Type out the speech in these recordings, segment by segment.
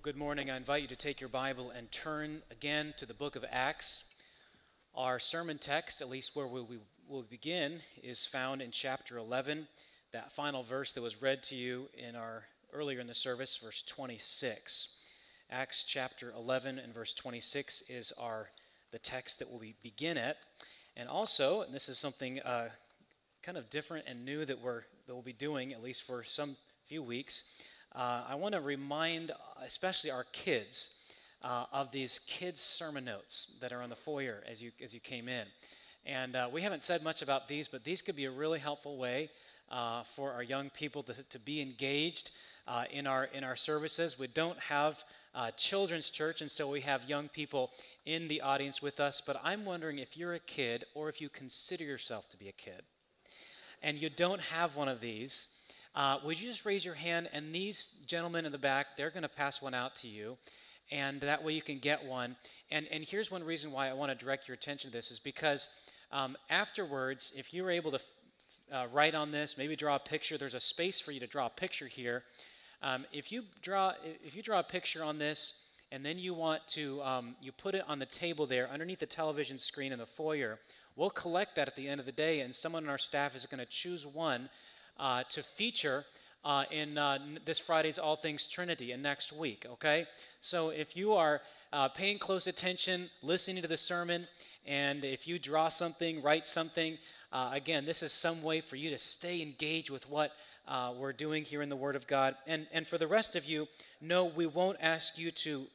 Well, good morning. I invite you to take your Bible and turn again to the book of Acts. Our sermon text, at least where we will begin, is found in chapter 11, that final verse that was read to you in our earlier in the service, verse 26. Acts chapter 11 and verse 26 is our the text that we will begin at. And also, and this is something uh, kind of different and new that we're that we'll be doing at least for some few weeks. Uh, I want to remind, especially our kids, uh, of these kids' sermon notes that are on the foyer as you as you came in. And uh, we haven't said much about these, but these could be a really helpful way uh, for our young people to, to be engaged uh, in our in our services. We don't have uh, children's church, and so we have young people in the audience with us. But I'm wondering if you're a kid, or if you consider yourself to be a kid, and you don't have one of these. Uh, would you just raise your hand? And these gentlemen in the back, they're going to pass one out to you. And that way you can get one. And, and here's one reason why I want to direct your attention to this is because um, afterwards, if you were able to f- uh, write on this, maybe draw a picture, there's a space for you to draw a picture here. Um, if you draw if you draw a picture on this and then you want to um, you put it on the table there underneath the television screen in the foyer we'll collect that at the end of the day and someone on our staff is going to choose one uh, to feature uh, in uh, this Friday's All Things Trinity and next week, okay? So if you are uh, paying close attention, listening to the sermon, and if you draw something, write something, uh, again, this is some way for you to stay engaged with what uh, we're doing here in the Word of God. And, and for the rest of you, no, we won't ask you to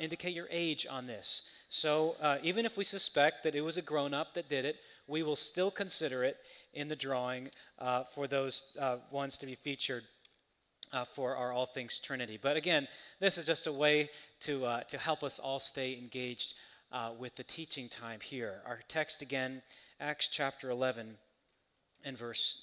indicate your age on this. So even if we suspect that it was a grown up that did it, we will still consider it in the drawing uh, for those uh, ones to be featured uh, for our All Things Trinity. But again, this is just a way to, uh, to help us all stay engaged with the teaching time here. Our text again, Acts chapter 11 and verse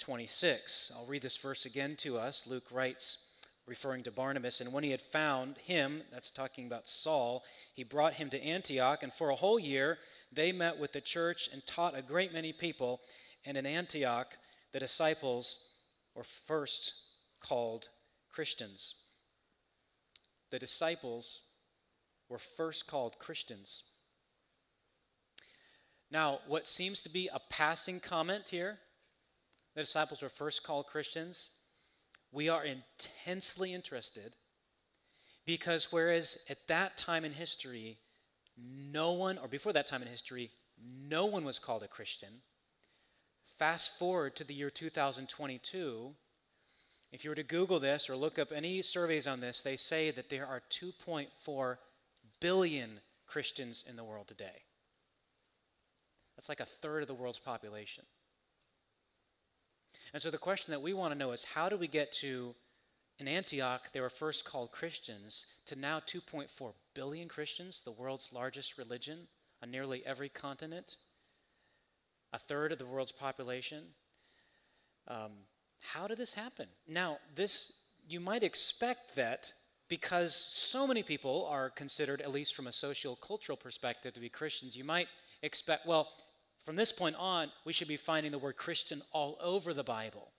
26. I'll read this verse again to us. Luke writes, referring to Barnabas, and when he had found him, that's talking about Saul, he brought him to Antioch, and for a whole year they met with the church and taught a great many people. And in Antioch, the disciples were first called Christians. The disciples were first called Christians. Now, what seems to be a passing comment here, the disciples were first called Christians, we are intensely interested because whereas at that time in history, no one, or before that time in history, no one was called a Christian, Fast forward to the year 2022, if you were to Google this or look up any surveys on this, they say that there are 2.4 billion Christians in the world today. That's like a third of the world's population. And so the question that we want to know is how do we get to, in Antioch, they were first called Christians, to now 2.4 billion Christians, the world's largest religion on nearly every continent? A third of the world's population. Um, how did this happen? Now, this you might expect that because so many people are considered, at least from a social cultural perspective, to be Christians, you might expect, well, from this point on, we should be finding the word Christian all over the Bible.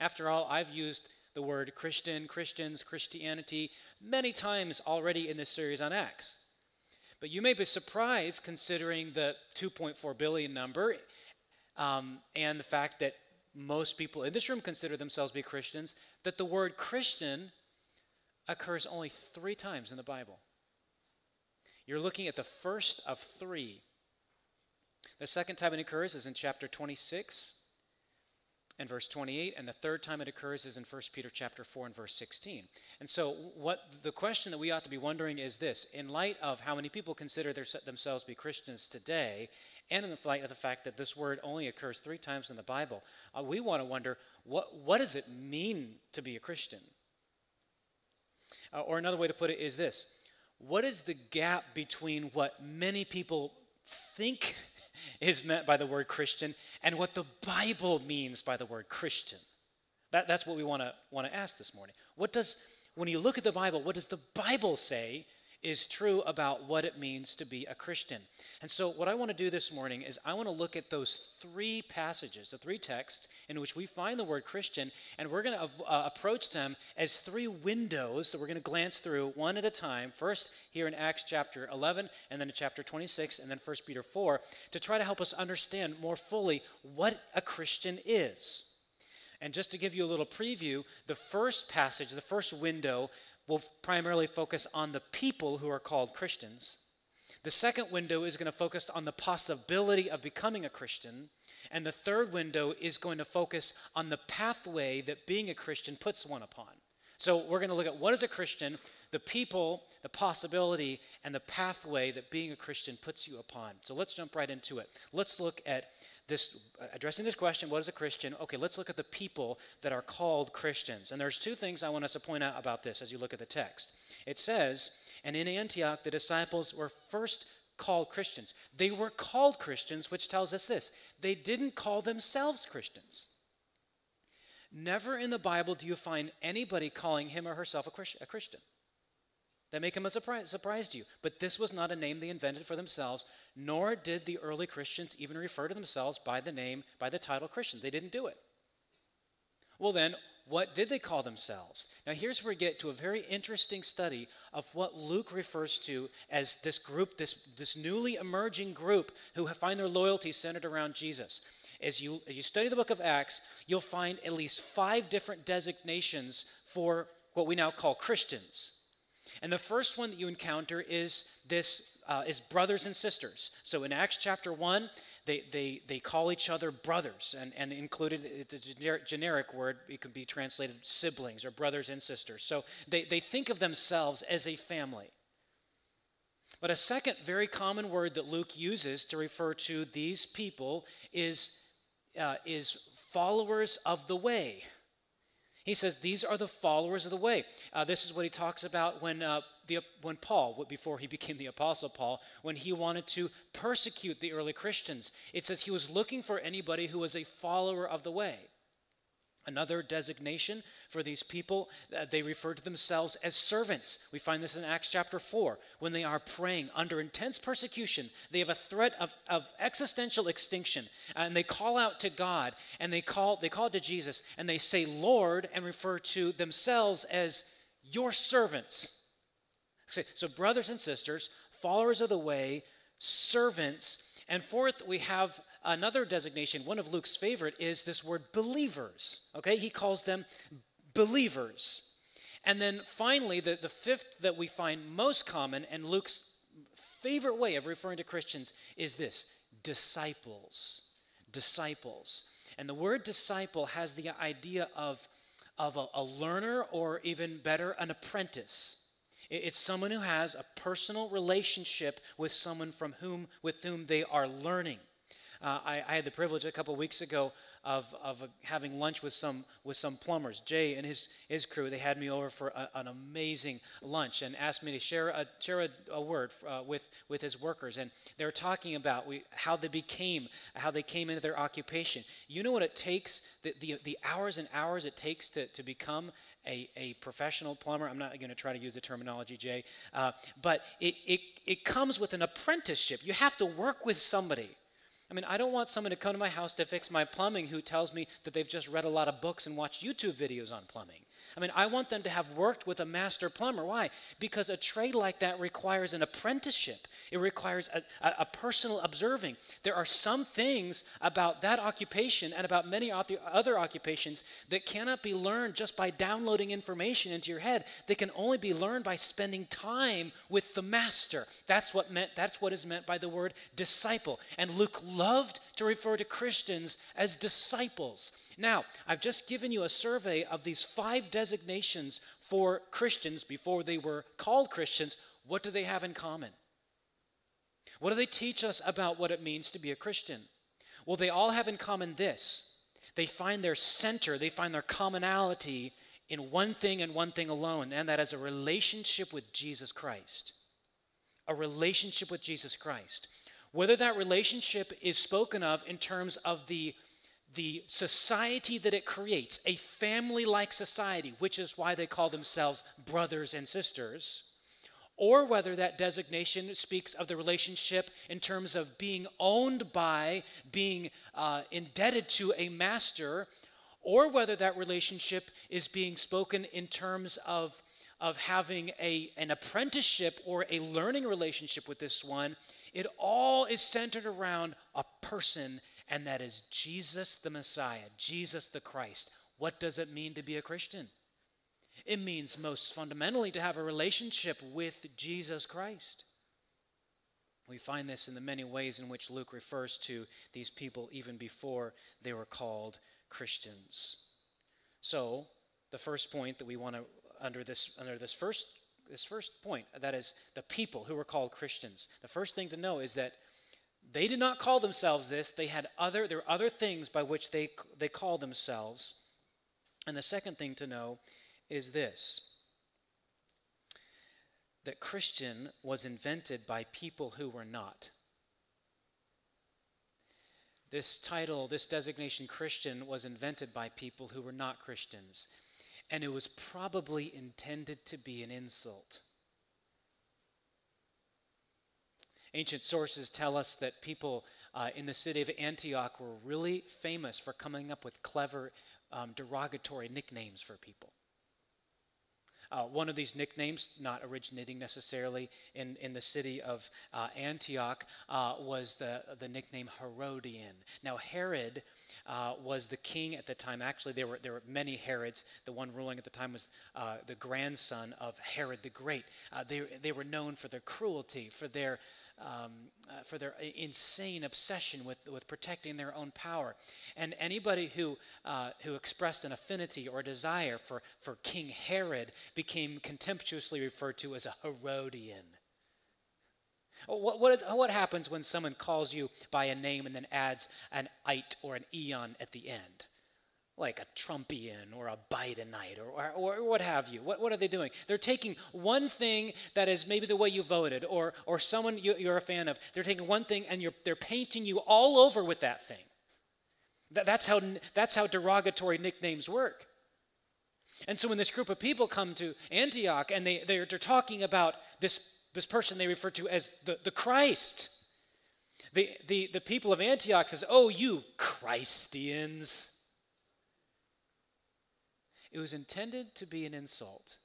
After all, I've used the word Christian, Christians, Christianity many times already in this series on Acts. But you may be surprised considering the 2.4 billion number um, and the fact that most people in this room consider themselves to be Christians, that the word Christian occurs only three times in the Bible. You're looking at the first of three. The second time it occurs is in chapter 26, and verse 28 and the third time it occurs is in 1 peter chapter 4 and verse 16 and so what the question that we ought to be wondering is this. In light of how many people consider their, themselves to be christians today and in the light of the fact that this word only occurs three times in the bible uh, we want to wonder what, what does it mean to be a christian? Uh, or another way to put it is this. What is the gap between what many people think is meant by the word Christian and what the Bible means by the word Christian. That, that's what we want to want to ask this morning. What does, when you look at the Bible, what does the Bible say is true about what it means to be a Christian. And so, what I want to do this morning is I want to look at those three passages, the three texts in which we find the word Christian, and we're going to uh, approach them as three windows that we're going to glance through one at a time. First, here in Acts chapter 11, and then in chapter 26, and then 1 Peter 4, to try to help us understand more fully what a Christian is. And just to give you a little preview, the first passage, the first window, will primarily focus on the people who are called Christians. The second window is going to focus on the possibility of becoming a Christian. And the third window is going to focus on the pathway that being a Christian puts one upon. So we're going to look at what is a Christian, the people, the possibility, and the pathway that being a Christian puts you upon. So let's jump right into it. Let's look at this addressing this question what is a christian? Okay let's look at the people that are called christians. And there's two things i want us to point out about this as you look at the text. It says and in antioch the disciples were first called christians. They were called christians which tells us this. They didn't call themselves christians. Never in the bible do you find anybody calling him or herself a christian that may come as a surprise, surprise to you. But this was not a name they invented for themselves, nor did the early Christians even refer to themselves by the name, by the title Christian. They didn't do it. Well, then, what did they call themselves? Now, here's where we get to a very interesting study of what Luke refers to as this group, this, this newly emerging group who find their loyalty centered around Jesus. As you, as you study the book of Acts, you'll find at least five different designations for what we now call Christians. And the first one that you encounter is this uh, is brothers and sisters. So in Acts chapter 1, they, they, they call each other brothers, and, and included the generic, generic word, it could be translated siblings or brothers and sisters. So they, they think of themselves as a family. But a second very common word that Luke uses to refer to these people is, uh, is followers of the way. He says these are the followers of the way. Uh, this is what he talks about when, uh, the, when Paul, before he became the Apostle Paul, when he wanted to persecute the early Christians. It says he was looking for anybody who was a follower of the way. Another designation for these people, uh, they refer to themselves as servants. We find this in Acts chapter 4. When they are praying under intense persecution, they have a threat of, of existential extinction. And they call out to God and they call, they call to Jesus and they say, Lord, and refer to themselves as your servants. So, brothers and sisters, followers of the way, servants, and fourth, we have another designation. One of Luke's favorite is this word believers. Okay, he calls them believers. And then finally, the, the fifth that we find most common, and Luke's favorite way of referring to Christians is this disciples. Disciples. And the word disciple has the idea of, of a, a learner, or even better, an apprentice. It's someone who has a personal relationship with someone from whom, with whom they are learning. Uh, I, I, had the privilege a couple weeks ago of, of uh, having lunch with some, with some plumbers. Jay and his, his crew, they had me over for a, an amazing lunch and asked me to share a, share a, a word uh, with, with his workers. And they were talking about we, how they became, how they came into their occupation. You know what it takes, the, the, the hours and hours it takes to, to become a, a professional plumber. I'm not going to try to use the terminology, Jay, uh, but it, it, it comes with an apprenticeship. You have to work with somebody. I mean, I don't want someone to come to my house to fix my plumbing who tells me that they've just read a lot of books and watched YouTube videos on plumbing. I mean, I want them to have worked with a master plumber. Why? Because a trade like that requires an apprenticeship, it requires a, a, a personal observing. There are some things about that occupation and about many other occupations that cannot be learned just by downloading information into your head. They can only be learned by spending time with the master. That's what meant that's what is meant by the word disciple. And Luke loved to refer to Christians as disciples. Now, I've just given you a survey of these five designations for Christians before they were called Christians. What do they have in common? What do they teach us about what it means to be a Christian? Well, they all have in common this they find their center, they find their commonality in one thing and one thing alone, and that is a relationship with Jesus Christ. A relationship with Jesus Christ. Whether that relationship is spoken of in terms of the the society that it creates, a family like society, which is why they call themselves brothers and sisters, or whether that designation speaks of the relationship in terms of being owned by, being uh, indebted to a master, or whether that relationship is being spoken in terms of, of having a, an apprenticeship or a learning relationship with this one, it all is centered around a person, and that is Jesus the Messiah, Jesus the Christ. What does it mean to be a Christian? It means most fundamentally to have a relationship with Jesus Christ. We find this in the many ways in which Luke refers to these people even before they were called Christians. So, the first point that we want to under this under this first this first point that is the people who were called Christians. The first thing to know is that they did not call themselves this. They had other there were other things by which they they called themselves. And the second thing to know is this that Christian was invented by people who were not. This title, this designation Christian, was invented by people who were not Christians. And it was probably intended to be an insult. Ancient sources tell us that people uh, in the city of Antioch were really famous for coming up with clever, um, derogatory nicknames for people. Uh, one of these nicknames, not originating necessarily in, in the city of uh, Antioch, uh, was the, the nickname Herodian. Now, Herod uh, was the king at the time. Actually, there were, there were many Herods. The one ruling at the time was uh, the grandson of Herod the Great. Uh, they, they were known for their cruelty, for their um, uh, for their insane obsession with, with protecting their own power. And anybody who, uh, who expressed an affinity or desire for, for King Herod became contemptuously referred to as a Herodian. What, what, is, what happens when someone calls you by a name and then adds an ite or an eon at the end? Like a Trumpian or a Bidenite or, or, or, what have you. What, what are they doing? They're taking one thing that is maybe the way you voted or, or someone you, are a fan of. They're taking one thing and they're painting you all over with that thing. That, that's, how, that's how derogatory nicknames work. And so when this group of people come to Antioch and they, they're, they're talking about this, this person they refer to as the, the Christ, the, the, the people of Antioch says, oh, you Christians. It was intended to be an insult.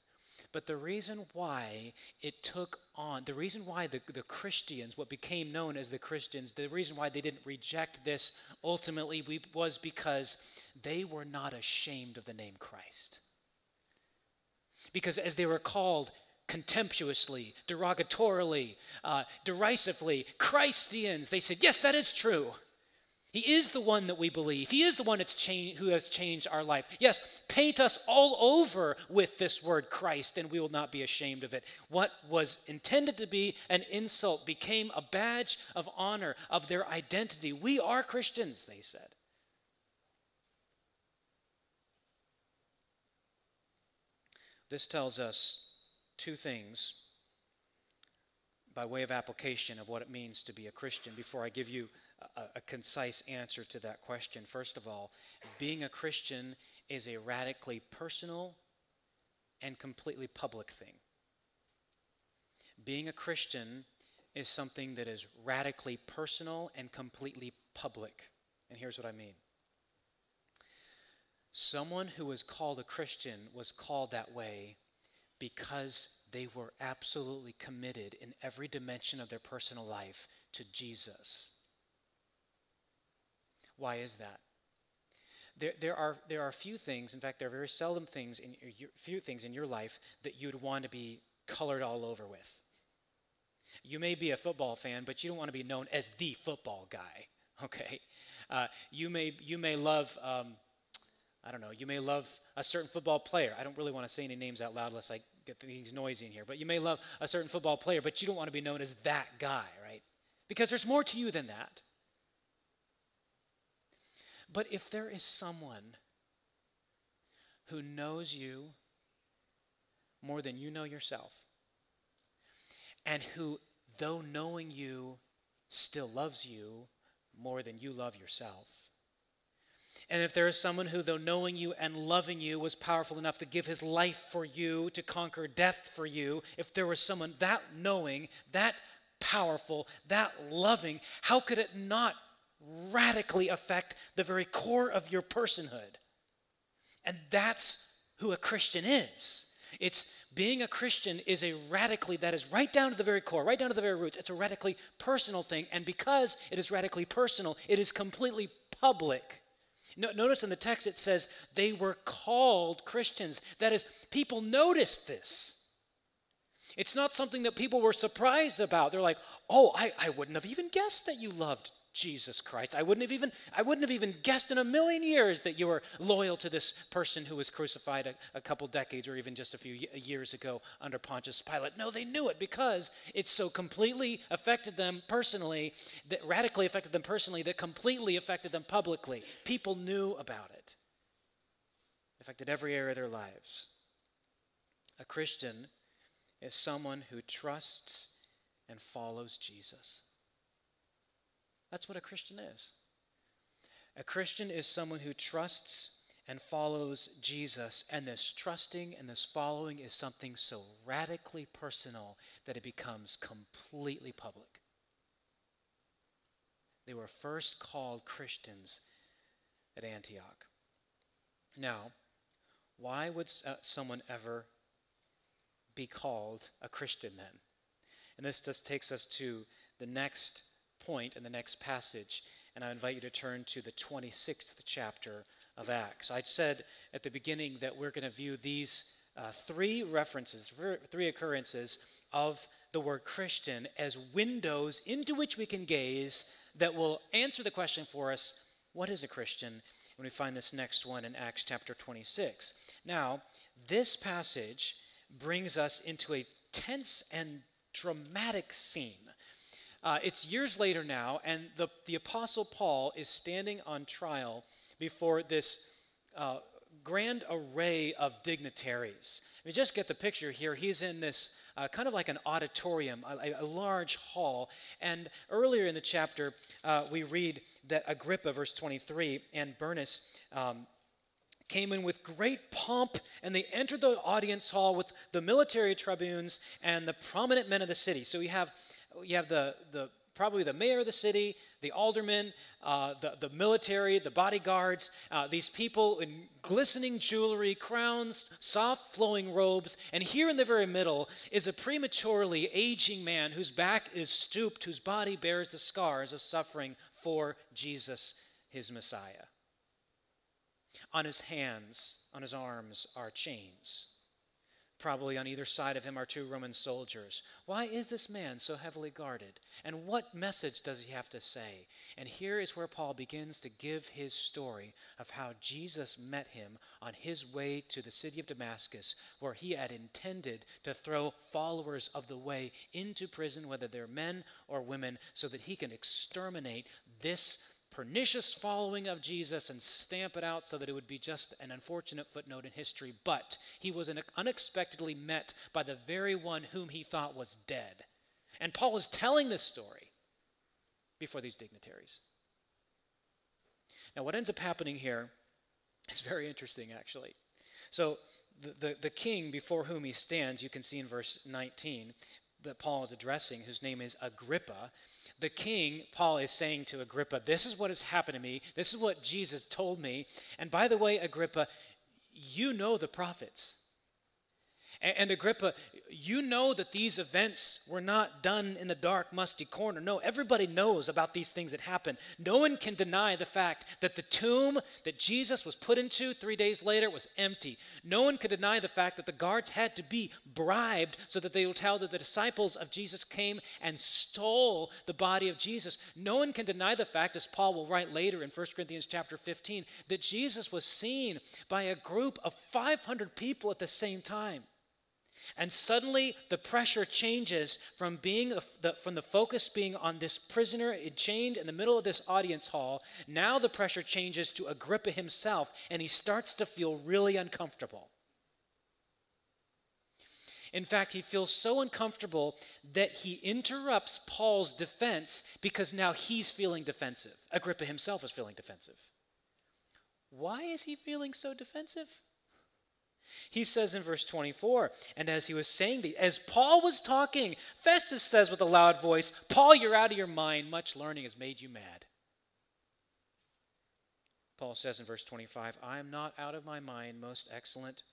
But the reason why it took on, the reason why the, the Christians, what became known as the Christians, the reason why they didn't reject this ultimately was because they were not ashamed of the name Christ. Because as they were called contemptuously, derogatorily, uh, derisively, Christians, they said, Yes, that is true. He is the one that we believe. He is the one that's changed, who has changed our life. Yes, paint us all over with this word Christ, and we will not be ashamed of it. What was intended to be an insult became a badge of honor of their identity. We are Christians, they said. This tells us two things by way of application of what it means to be a Christian before I give you a, a, concise answer to that question. First of all, being a Christian is a radically personal and completely public thing. Being a Christian is something that is radically personal and completely public. And here's what I mean. Someone who was called a Christian was called that way because they were absolutely committed in every dimension of their personal life to Jesus. Why is that? There, there, are, there are few things, in fact, there are very seldom things in your, few things in your life that you'd want to be colored all over with. You may be a football fan, but you don't want to be known as the football guy, okay? Uh, you, may, you may love, um, I don't know, you may love a certain football player. I don't really want to say any names out loud unless I get things noisy in here, but you may love a certain football player, but you don't want to be known as that guy, right? Because there's more to you than that. But if there is someone who knows you more than you know yourself, and who, though knowing you, still loves you more than you love yourself, And if there is someone who, though knowing you and loving you, was powerful enough to give his life for you, to conquer death for you, if there was someone that knowing, that powerful, that loving, how could it not radically affect the very core of your personhood? And that's who a Christian is. It's being a Christian is a radically, that is right down to the very core, right down to the very roots. It's a radically personal thing. And because it is radically personal, it is completely public. No, notice in the text it says they were called Christians. That is, people noticed this. It's not something that people were surprised about. They're like, oh, I, I wouldn't have even guessed that you loved Jesus Christ. I wouldn't have even I wouldn't have even guessed in a million years that you were loyal to this person who was crucified a, a, couple decades or even just a few years ago under Pontius Pilate. No, they knew it because it so completely affected them personally, that radically affected them personally, that completely affected them publicly. People knew about it. It affected every area of their lives. A Christian is someone who trusts and follows Jesus. That's what a Christian is. A Christian is someone who trusts and follows Jesus, and this trusting and this following is something so radically personal that it becomes completely public. They were first called Christians at Antioch. Now, why would uh, someone ever be called a Christian then? And this just takes us to the next point in the next passage, and I invite you to turn to the 26th chapter of Acts. I said at the beginning that we're going to view these uh, three references, three occurrences of the word Christian as windows into which we can gaze that will answer the question for us what is a Christian? When we find this next one in Acts chapter 26. Now, this passage brings us into a tense and dramatic scene. Uh, it's years later now, and the, the Apostle Paul is standing on trial before this uh, grand array of dignitaries. I mean, just get the picture here. He's in this uh, kind of like an auditorium, a, a, large hall. And earlier in the chapter, uh, we read that Agrippa, verse 23, and Bernice um, came in with great pomp, and they entered the audience hall with the military tribunes and the prominent men of the city. So we have you have the, the probably the mayor of the city, the aldermen, uh, the, the military, the bodyguards, uh, these people in glistening jewelry, crowns, soft flowing robes. And here in the very middle is a prematurely aging man whose back is stooped, whose body bears the scars of suffering for Jesus, his Messiah. On his hands, on his arms are chains. Probably on either side of him are two Roman soldiers. Why is this man so heavily guarded? And what message does he have to say? And here is where Paul begins to give his story of how Jesus met him on his way to the city of Damascus, where he had intended to throw followers of the way into prison, whether they're men or women, so that he can exterminate this pernicious following of Jesus and stamp it out so that it would be just an unfortunate footnote in history. But he was unexpectedly met by the very one whom he thought was dead. And Paul is telling this story before these dignitaries. Now, what ends up happening here is very interesting, actually. So, the, the, the king before whom he stands, you can see in verse 19 that Paul is addressing, whose name is Agrippa the king, Paul is saying to Agrippa, This is what has happened to me. This is what Jesus told me. And by the way, Agrippa, you know the prophets. And, Agrippa, you know that these events were not done in a dark, musty corner. No, everybody knows about these things that happened. No one can deny the fact that the tomb that Jesus was put into three days later was empty. No one could deny the fact that the guards had to be bribed so that they will tell that the disciples of Jesus came and stole the body of Jesus. No one can deny the fact, as Paul will write later in 1 Corinthians chapter 15, that Jesus was seen by a group of 500 people at the same time. And suddenly the pressure changes from being the, the, from the focus being on this prisoner chained in the middle of this audience hall. Now the pressure changes to Agrippa himself, and he starts to feel really uncomfortable. In fact, he feels so uncomfortable that he interrupts Paul's defense because now he's feeling defensive. Agrippa himself is feeling defensive. Why is he feeling so defensive? He says in verse 24, and as he was saying, the, as Paul was talking, Festus says with a loud voice, Paul, you're out of your mind. Much learning has made you mad. Paul says in verse 25, I am not out of my mind, most excellent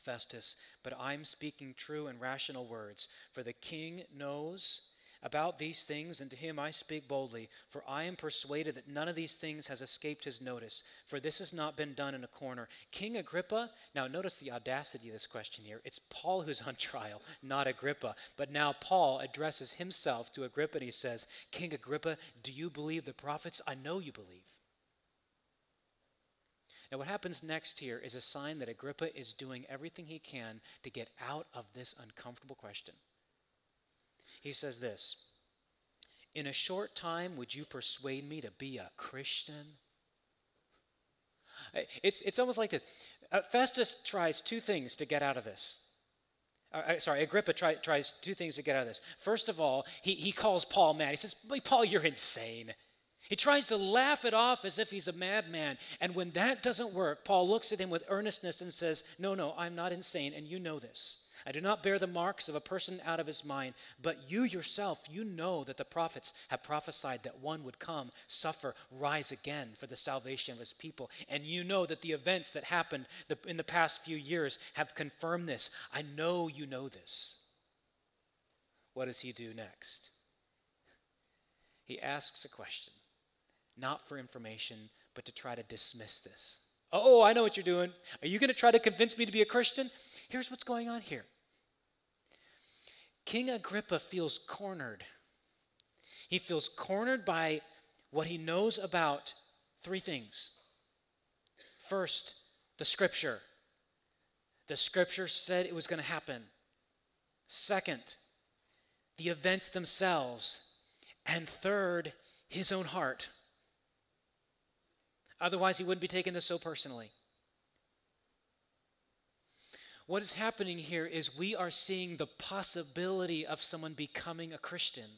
Festus, but I'm speaking true and rational words. For the king knows about these things, and to him I speak boldly, for I am persuaded that none of these things has escaped his notice, for this has not been done in a corner. King Agrippa, now notice the audacity of this question here. It's Paul who's on trial, not Agrippa. But now Paul addresses himself to Agrippa and he says, King Agrippa, do you believe the prophets? I know you believe. Now, what happens next here is a sign that Agrippa is doing everything he can to get out of this uncomfortable question. He says this In a short time, would you persuade me to be a Christian? It's, it's almost like this. Uh, Festus tries two things to get out of this. Uh, sorry, Agrippa try, tries two things to get out of this. First of all, he, he calls Paul mad. He says, Paul, you're insane. He tries to laugh it off as if he's a madman. And when that doesn't work, Paul looks at him with earnestness and says, No, no, I'm not insane, and you know this. I do not bear the marks of a person out of his mind, but you yourself, you know that the prophets have prophesied that one would come, suffer, rise again for the salvation of his people. And you know that the events that happened in the past few years have confirmed this. I know you know this. What does he do next? He asks a question not for information, but to try to dismiss this. Oh, I know what you're doing. Are you going to try to convince me to be a Christian? Here's what's going on here King Agrippa feels cornered. He feels cornered by what he knows about three things. First, the scripture. The scripture said it was going to happen. Second, the events themselves. And third, his own heart. Otherwise, he wouldn't be taking this so personally. What is happening here is we are seeing the possibility of someone becoming a Christian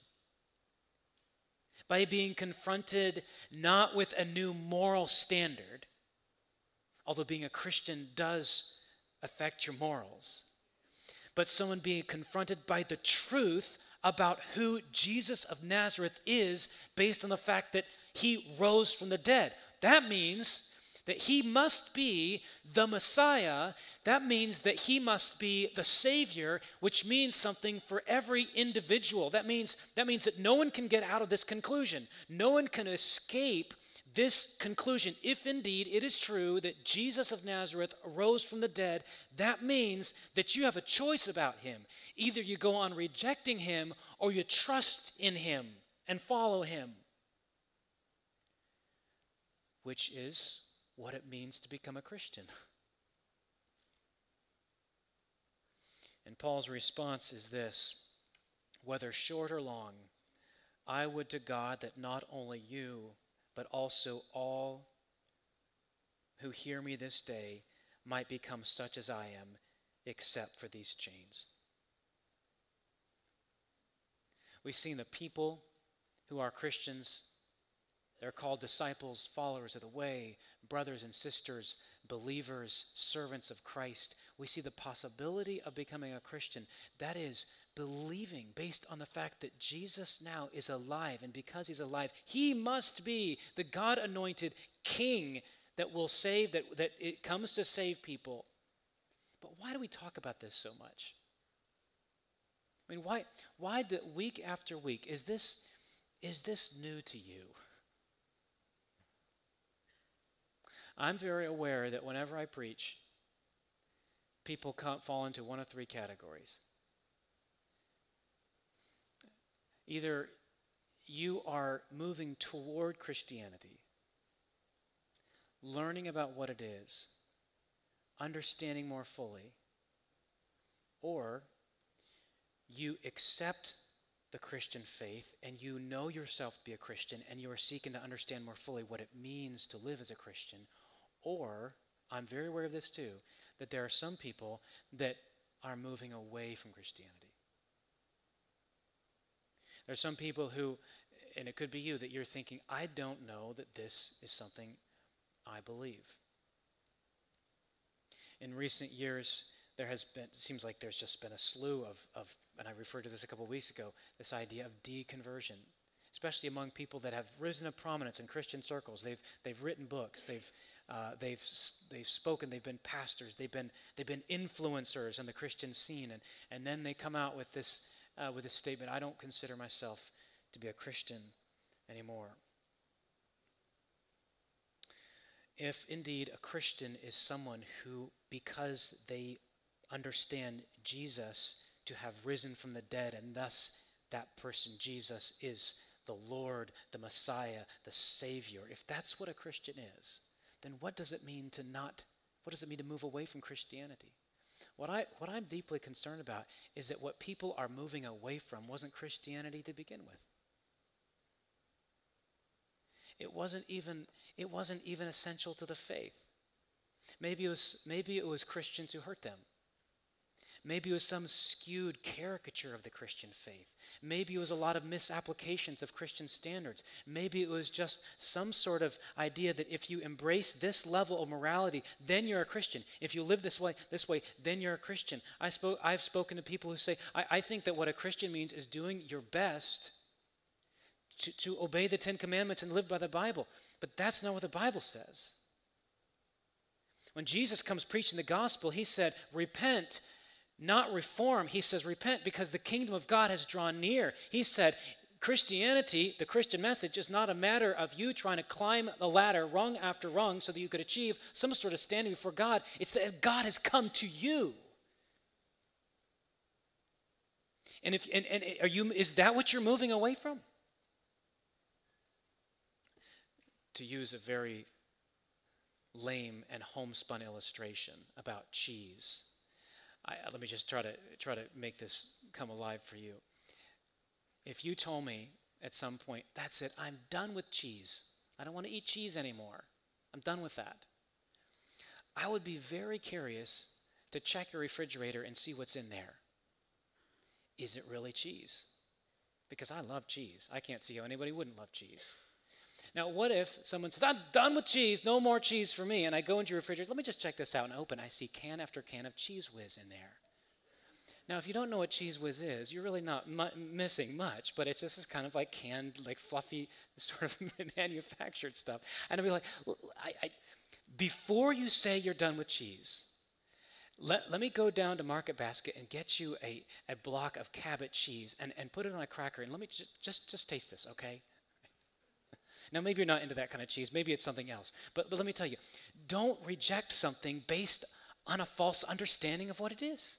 by being confronted not with a new moral standard, although being a Christian does affect your morals, but someone being confronted by the truth about who Jesus of Nazareth is based on the fact that he rose from the dead. That means that he must be the Messiah. That means that he must be the Savior, which means something for every individual. That means, that means that no one can get out of this conclusion. No one can escape this conclusion. If indeed it is true that Jesus of Nazareth arose from the dead, that means that you have a choice about him. Either you go on rejecting him or you trust in him and follow him which is what it means to become a Christian. And Paul's response is this whether short or long, I would to God that not only you, but also all who hear me this day might become such as I am, except for these chains. We've seen the people who are Christians they're called disciples, followers of the way, brothers and sisters, believers, servants of Christ. We see the possibility of becoming a Christian. That is, believing based on the fact that Jesus now is alive. And because he's alive, he must be the God anointed king that will save, that, that it comes to save people. But why do we talk about this so much? I mean, why, why the week after week, is this, is this new to you? I'm very aware that whenever I preach, people fall into one of three categories. Either you are moving toward Christianity, learning about what it is, understanding more fully, or you accept the Christian faith and you know yourself to be a Christian and you are seeking to understand more fully what it means to live as a Christian, or, I'm very aware of this too, that there are some people that are moving away from Christianity. There's some people who, and it could be you, that you're thinking, I don't know that this is something I believe. In recent years, there has been, it seems like there's just been a slew of, of and I referred to this a couple of weeks ago, this idea of deconversion, especially among people that have risen to prominence in Christian circles. They've, they've written books, they've, uh, they've, they've spoken, they've been pastors, they've been, they've been influencers in the Christian scene, and, and then they come out with this, uh, with this statement I don't consider myself to be a Christian anymore. If indeed a Christian is someone who, because they understand Jesus to have risen from the dead, and thus that person, Jesus, is the Lord, the Messiah, the Savior. If that's what a Christian is, then what does it mean to not, what does it mean to move away from Christianity? What, I, what I'm deeply concerned about is that what people are moving away from wasn't Christianity to begin with. It wasn't even, it wasn't even essential to the faith. Maybe it was, maybe it was Christians who hurt them. Maybe it was some skewed caricature of the Christian faith. Maybe it was a lot of misapplications of Christian standards. Maybe it was just some sort of idea that if you embrace this level of morality, then you're a Christian. If you live this way, this way, then you're a Christian. I spoke, I've spoken to people who say, I, I think that what a Christian means is doing your best to, to obey the Ten Commandments and live by the Bible. But that's not what the Bible says. When Jesus comes preaching the gospel, he said, Repent not reform. He says, repent because the kingdom of God has drawn near. He said, Christianity, the Christian message, is not a matter of you trying to climb the ladder rung after rung so that you could achieve some sort of standing before God. It's that God has come to you. And if and, and are you is that what you're moving away from? To use a very lame and homespun illustration about cheese. I, let me just try to try to make this come alive for you. If you told me at some point, that's it, I'm done with cheese. I don't want to eat cheese anymore. I'm done with that. I would be very curious to check your refrigerator and see what's in there. Is it really cheese? Because I love cheese. I can't see how anybody wouldn't love cheese. Now, what if someone says, I'm done with cheese, no more cheese for me, and I go into your refrigerator, let me just check this out and open, I see can after can of Cheez Whiz in there. Now, if you don't know what Cheez Whiz is, you're really not mu- missing much, but it's just this kind of like canned, like fluffy, sort of manufactured stuff. And I'd be like, I, I, before you say you're done with cheese, let, let me go down to Market Basket and get you a, a block of Cabot cheese and, and put it on a cracker, and let me just, just, just taste this, okay? Now, maybe you're not into that kind of cheese. Maybe it's something else. But, but let me tell you don't reject something based on a false understanding of what it is.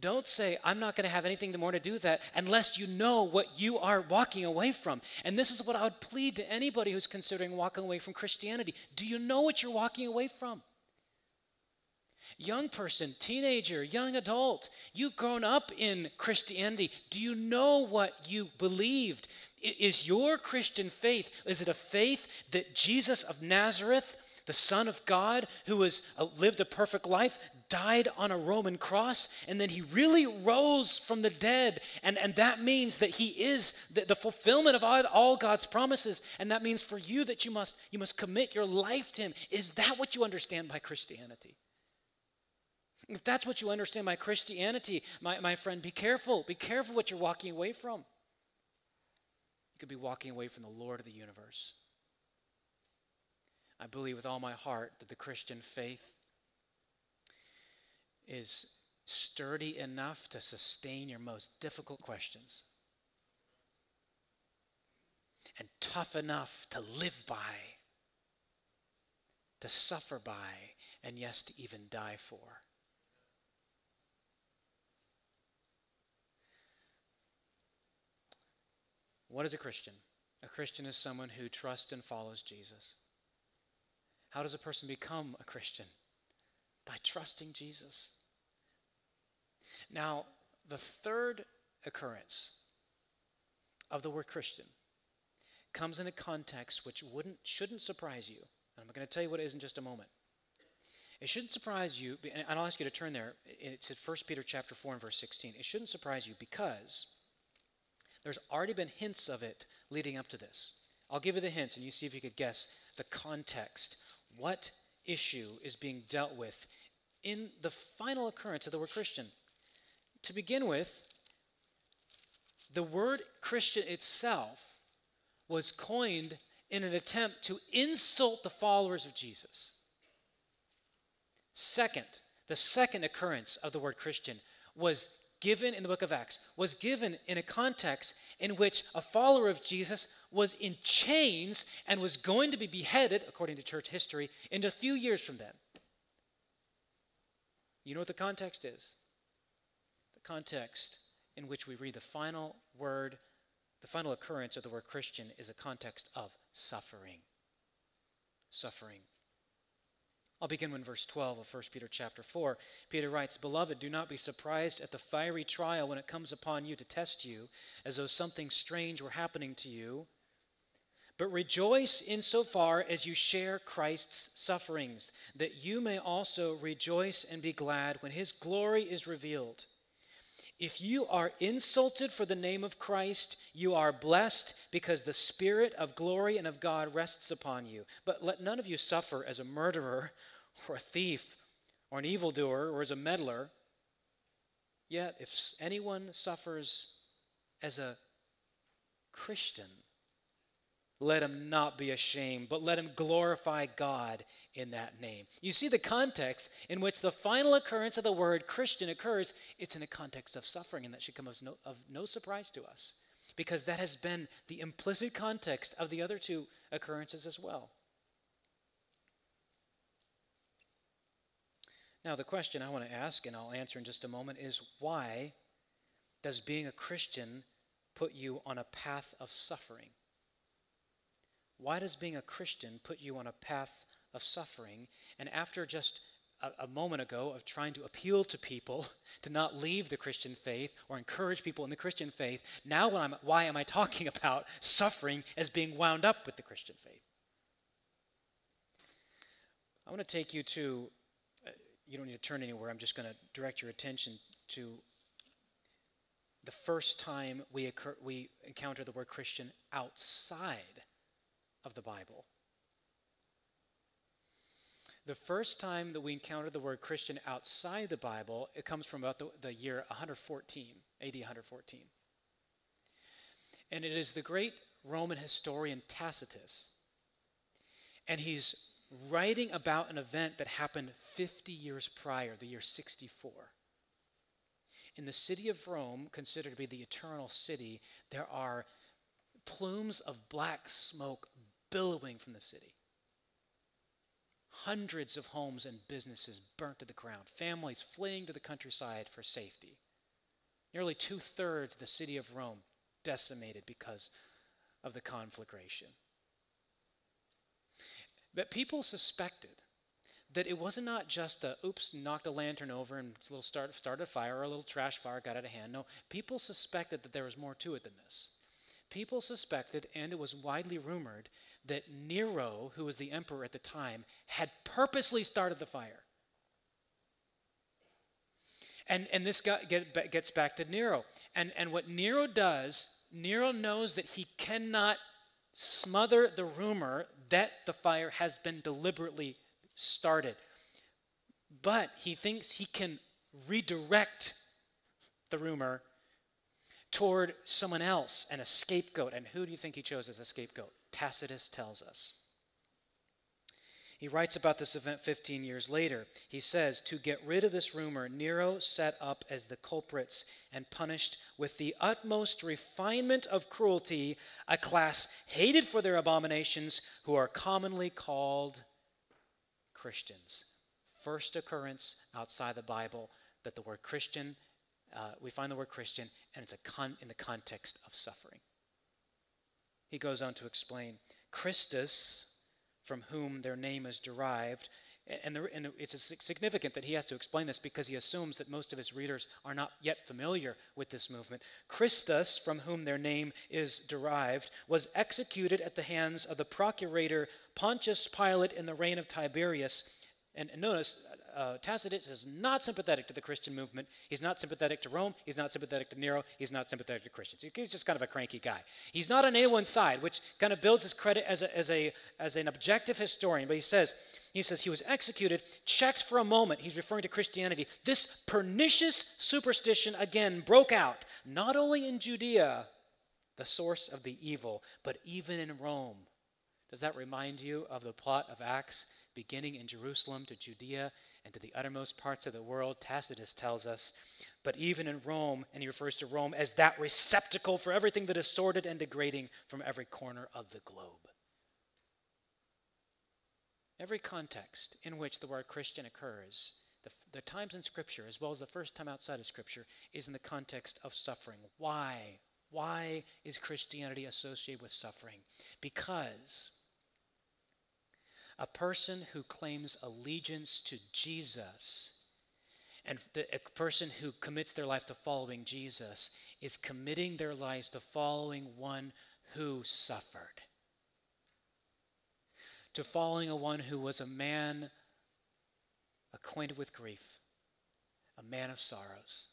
Don't say, I'm not going to have anything more to do with that unless you know what you are walking away from. And this is what I would plead to anybody who's considering walking away from Christianity. Do you know what you're walking away from? Young person, teenager, young adult, you've grown up in Christianity. Do you know what you believed? Is your Christian faith, is it a faith that Jesus of Nazareth, the Son of God, who has uh, lived a perfect life, died on a Roman cross, and then he really rose from the dead? And, and that means that he is the, the fulfillment of all, all God's promises. And that means for you that you must, you must commit your life to him. Is that what you understand by Christianity? If that's what you understand by Christianity, my, my friend, be careful. Be careful what you're walking away from. Could be walking away from the Lord of the universe. I believe with all my heart that the Christian faith is sturdy enough to sustain your most difficult questions and tough enough to live by, to suffer by, and yes, to even die for. What is a Christian? A Christian is someone who trusts and follows Jesus. How does a person become a Christian? By trusting Jesus. Now, the third occurrence of the word Christian comes in a context which wouldn't, shouldn't surprise you. And I'm going to tell you what it is in just a moment. It shouldn't surprise you, and I'll ask you to turn there. It's at 1 Peter chapter 4 and verse 16. It shouldn't surprise you because there's already been hints of it leading up to this. I'll give you the hints and you see if you could guess the context. What issue is being dealt with in the final occurrence of the word Christian? To begin with, the word Christian itself was coined in an attempt to insult the followers of Jesus. Second, the second occurrence of the word Christian was given in the book of Acts, was given in a context in which a follower of Jesus was in chains and was going to be beheaded, according to church history, in a few years from then. You know what the context is? The context in which we read the final word, the final occurrence of the word Christian is a context of suffering. Suffering. I'll begin with verse 12 of 1 Peter chapter 4. Peter writes, Beloved, do not be surprised at the fiery trial when it comes upon you to test you, as though something strange were happening to you. But rejoice insofar as you share Christ's sufferings, that you may also rejoice and be glad when his glory is revealed. If you are insulted for the name of Christ, you are blessed because the Spirit of glory and of God rests upon you. But let none of you suffer as a murderer or a thief or an evildoer or as a meddler. Yet, if anyone suffers as a Christian, let him not be ashamed, but let him glorify God in that name. You see the context in which the final occurrence of the word Christian occurs, it's in a context of suffering, and that should come as no, of no surprise to us, because that has been the implicit context of the other two occurrences as well. Now, the question I want to ask, and I'll answer in just a moment, is why does being a Christian put you on a path of suffering? Why does being a Christian put you on a path of suffering? And after just a, a, moment ago of trying to appeal to people to not leave the Christian faith or encourage people in the Christian faith, now why am I talking about suffering as being wound up with the Christian faith? I want to take you to, uh, you don't need to turn anywhere, I'm just going to direct your attention to the first time we, occur, we encounter the word Christian outside of the Bible. The first time that we encounter the word Christian outside the Bible, it comes from about the, the year 114, AD 114. And it is the great Roman historian Tacitus. And he's writing about an event that happened 50 years prior, the year 64. In the city of Rome, considered to be the eternal city, there are plumes of black smoke billowing from the city. Hundreds of homes and businesses burnt to the ground, families fleeing to the countryside for safety. Nearly two thirds of the city of Rome decimated because of the conflagration. But people suspected that it was not not just a oops, knocked a lantern over and a little start, started a fire or a little trash fire got out of hand. No, people suspected that there was more to it than this. People suspected, and it was widely rumored, that Nero, who was the emperor at the time, had purposely started the fire. And, and this got, get, gets back to Nero. And, and what Nero does, Nero knows that he cannot smother the rumor that the fire has been deliberately started. But he thinks he can redirect the rumor toward someone else and a scapegoat. And who do you think he chose as a scapegoat? Tacitus tells us. He writes about this event 15 years later. He says, To get rid of this rumor, Nero set up as the culprits and punished with the utmost refinement of cruelty a class hated for their abominations who are commonly called Christians. First occurrence outside the Bible that the word Christian, uh, we find the word Christian, and it's a con- in the context of suffering. He goes on to explain Christus, from whom their name is derived, and, the, and, it's significant that he has to explain this because he assumes that most of his readers are not yet familiar with this movement. Christus, from whom their name is derived, was executed at the hands of the procurator Pontius Pilate in the reign of Tiberius. And, and notice, uh, Tacitus is not sympathetic to the Christian movement. He's not sympathetic to Rome. He's not sympathetic to Nero. He's not sympathetic to Christians. He's just kind of a cranky guy. He's not on anyone's side, which kind of builds his credit as, a, as, a, as an objective historian. But he says, he says he was executed, checked for a moment. He's referring to Christianity. This pernicious superstition again broke out, not only in Judea, the source of the evil, but even in Rome. Does that remind you of the plot of Acts? beginning in Jerusalem to Judea and to the uttermost parts of the world, Tacitus tells us. But even in Rome, and he refers to Rome as that receptacle for everything that is sordid and degrading from every corner of the globe. Every context in which the word Christian occurs, the, the times in Scripture, as well as the first time outside of Scripture, is in the context of suffering. Why? Why is Christianity associated with suffering? Because a person who claims allegiance to Jesus and the, a person who commits their life to following Jesus is committing their lives to following one who suffered, to following a one who was a man acquainted with grief, a man of sorrows.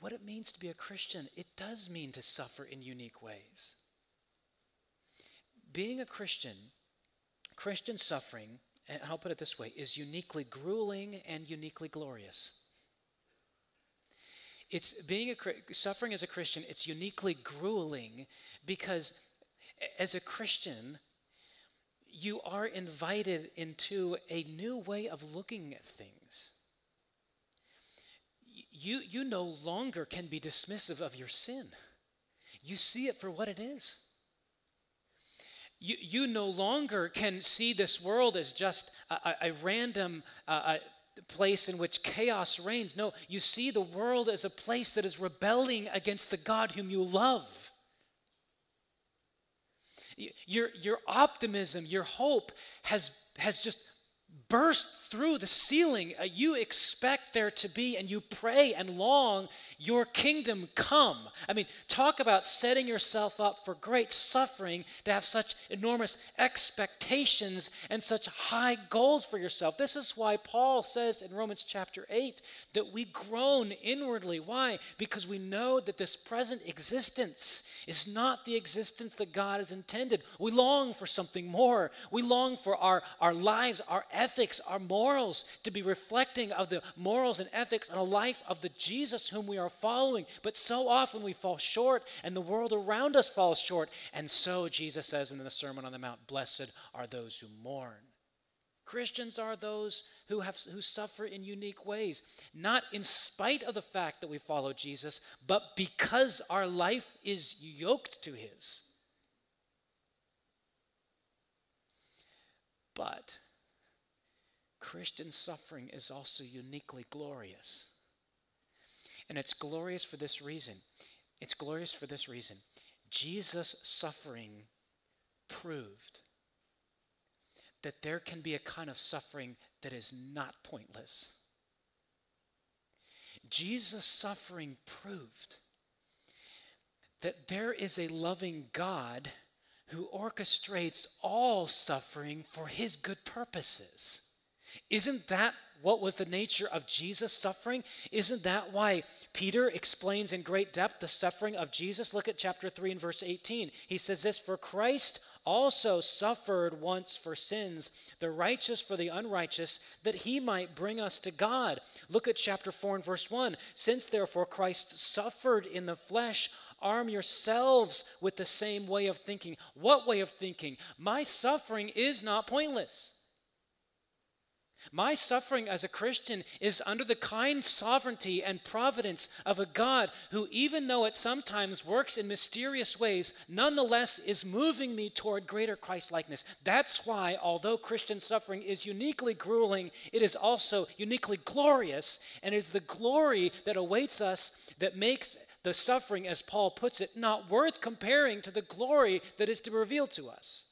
What it means to be a Christian, it does mean to suffer in unique ways. Being a Christian Christian suffering, and I'll put it this way, is uniquely grueling and uniquely glorious. It's being a suffering as a Christian, it's uniquely grueling because as a Christian, you are invited into a new way of looking at things. You, you no longer can be dismissive of your sin. You see it for what it is. You, you no longer can see this world as just a, a random uh, a place in which chaos reigns. No, you see the world as a place that is rebelling against the God whom you love. Your, your optimism, your hope has, has just burst through the ceiling. Uh, you expect there to be, and you pray and long, your kingdom come. I mean, talk about setting yourself up for great suffering to have such enormous expectations and such high goals for yourself. This is why Paul says in Romans chapter 8 that we groan inwardly. Why? Because we know that this present existence is not the existence that God has intended. We long for something more. We long for our, our lives, our ethics, our morals to be reflecting of the morals and ethics and a life of the Jesus whom we are following. But so often we fall short and the world around us falls short. And so Jesus says in the Sermon on the Mount, Blessed are those who mourn. Christians are those who, have, who suffer in unique ways, not in spite of the fact that we follow Jesus, but because our life is yoked to His. But Christian suffering is also uniquely glorious. And it's glorious for this reason. It's glorious for this reason. Jesus' suffering proved that there can be a kind of suffering that is not pointless. Jesus' suffering proved that there is a loving God who orchestrates all suffering for his good purposes. Isn't that what was the nature of Jesus' suffering? Isn't that why Peter explains in great depth the suffering of Jesus? Look at chapter 3 and verse 18. He says this For Christ also suffered once for sins, the righteous for the unrighteous, that he might bring us to God. Look at chapter 4 and verse 1. Since therefore Christ suffered in the flesh, arm yourselves with the same way of thinking. What way of thinking? My suffering is not pointless. My suffering as a Christian is under the kind sovereignty and providence of a God who, even though it sometimes works in mysterious ways, nonetheless is moving me toward greater Christ likeness. That's why, although Christian suffering is uniquely grueling, it is also uniquely glorious, and it is the glory that awaits us that makes the suffering, as Paul puts it, not worth comparing to the glory that is to be revealed to us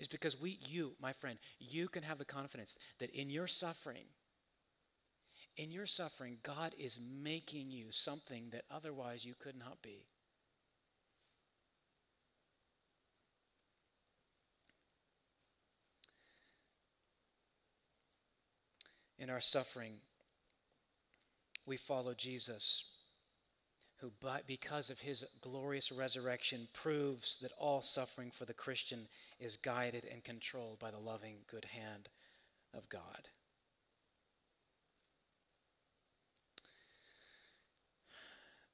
is because we, you, my friend, you can have the confidence that in your suffering, in your suffering, God is making you something that otherwise you could not be. In our suffering, we follow Jesus, who, by, because of his glorious resurrection, proves that all suffering for the Christian is guided and controlled by the loving, good hand of God.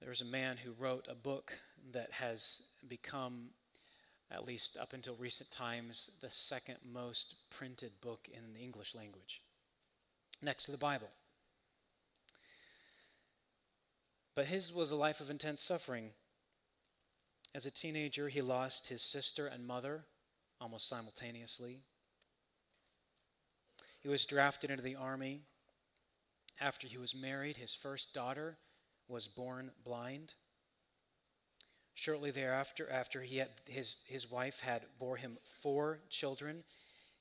There was a man who wrote a book that has become, at least up until recent times, the second most printed book in the English language, next to the Bible. But his was a life of intense suffering. As a teenager, he lost his sister and mother almost simultaneously. He was drafted into the army. After he was married, his first daughter was born blind. Shortly thereafter, after he had, his, his wife had bore him four children,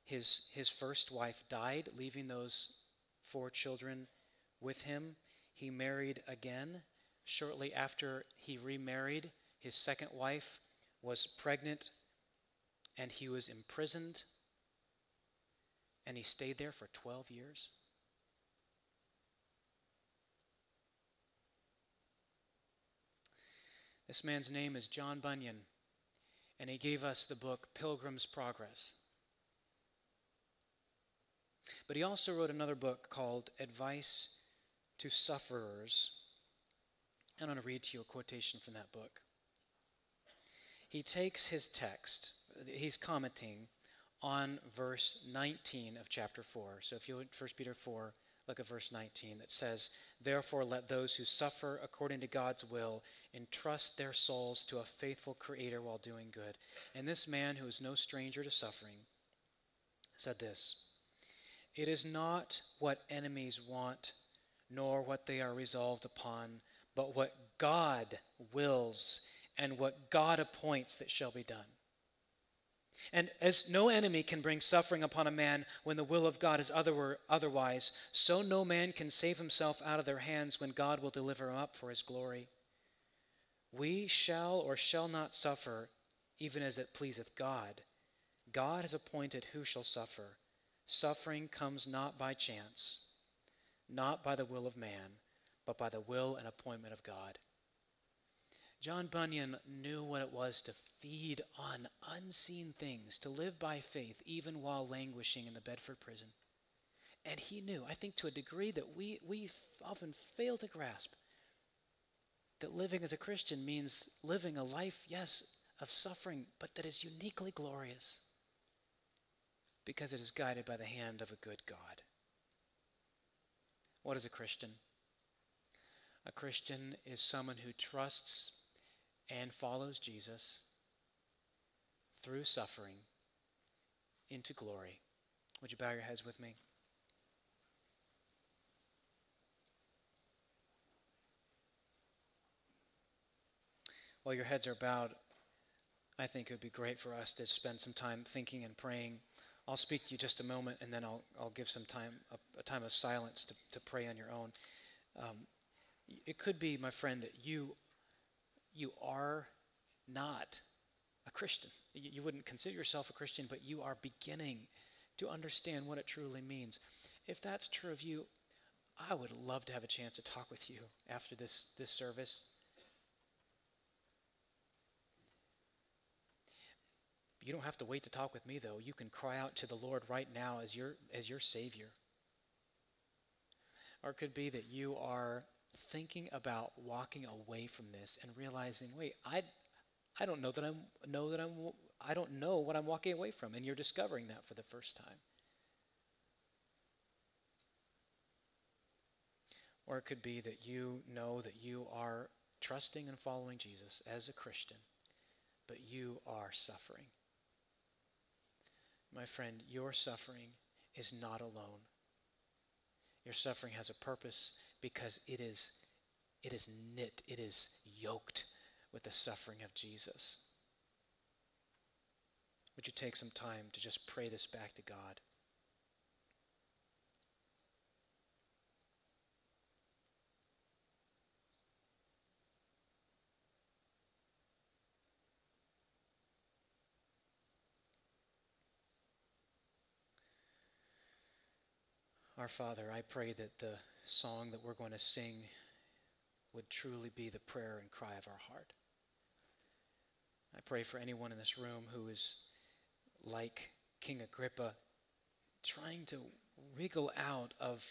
his, his first wife died, leaving those four children with him. He married again. Shortly after he remarried, his second wife was pregnant and he was imprisoned. And he stayed there for 12 years. This man's name is John Bunyan, and he gave us the book Pilgrim's Progress. But he also wrote another book called Advice to Sufferers. I'm going to read to you a quotation from that book. He takes his text, he's commenting on verse 19 of chapter 4. So if you look at 1 Peter 4, look at verse 19 that says, Therefore, let those who suffer according to God's will entrust their souls to a faithful Creator while doing good. And this man, who is no stranger to suffering, said this It is not what enemies want, nor what they are resolved upon, but what God wills and what God appoints that shall be done. And as no enemy can bring suffering upon a man when the will of God is other, otherwise, so no man can save himself out of their hands when God will deliver him up for his glory. We shall or shall not suffer, even as it pleaseth God. God has appointed who shall suffer. Suffering comes not by chance, not by the will of man, but by the will and appointment of God. John Bunyan knew what it was to feed on unseen things, to live by faith even while languishing in the Bedford prison. And he knew, I think to a degree that we, we often fail to grasp, that living as a Christian means living a life, yes, of suffering, but that is uniquely glorious because it is guided by the hand of a good God. What is a Christian? A Christian is someone who trusts and follows Jesus through suffering into glory. Would you bow your heads with me? While your heads are bowed, I think it would be great for us to spend some time thinking and praying. I'll speak to you just a moment, and then I'll, I'll give some time, a, a time of silence to, to pray on your own. Um, it could be, my friend, that you you are not a Christian. You wouldn't consider yourself a Christian, but you are beginning to understand what it truly means. If that's true of you, I would love to have a chance to talk with you after this, this service. You don't have to wait to talk with me, though. You can cry out to the Lord right now as your, as your Savior. Or it could be that you are thinking about walking away from this and realizing, wait, I, I don't know that I'm know that I'm I don't know what I'm walking away from, and you're discovering that for the first time. Or it could be that you know that you are trusting and following Jesus as a Christian, but you are suffering. My friend, your suffering is not alone. Your suffering has a purpose because it is, it is knit, it is yoked with the suffering of Jesus. Would you take some time to just pray this back to God? Our Father, I pray that the song that we're going to sing would truly be the prayer and cry of our heart. I pray for anyone in this room who is like King Agrippa, trying to wriggle out of,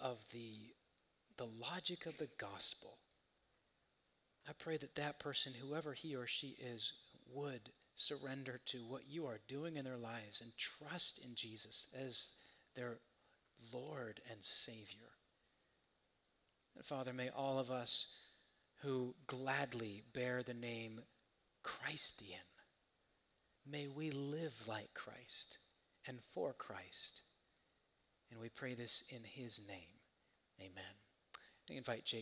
of the, the logic of the gospel. I pray that that person, whoever he or she is, would surrender to what you are doing in their lives and trust in Jesus as their Lord and Savior. And Father, may all of us who gladly bear the name Christian, may we live like Christ and for Christ. And we pray this in his name. Amen. I invite Jake.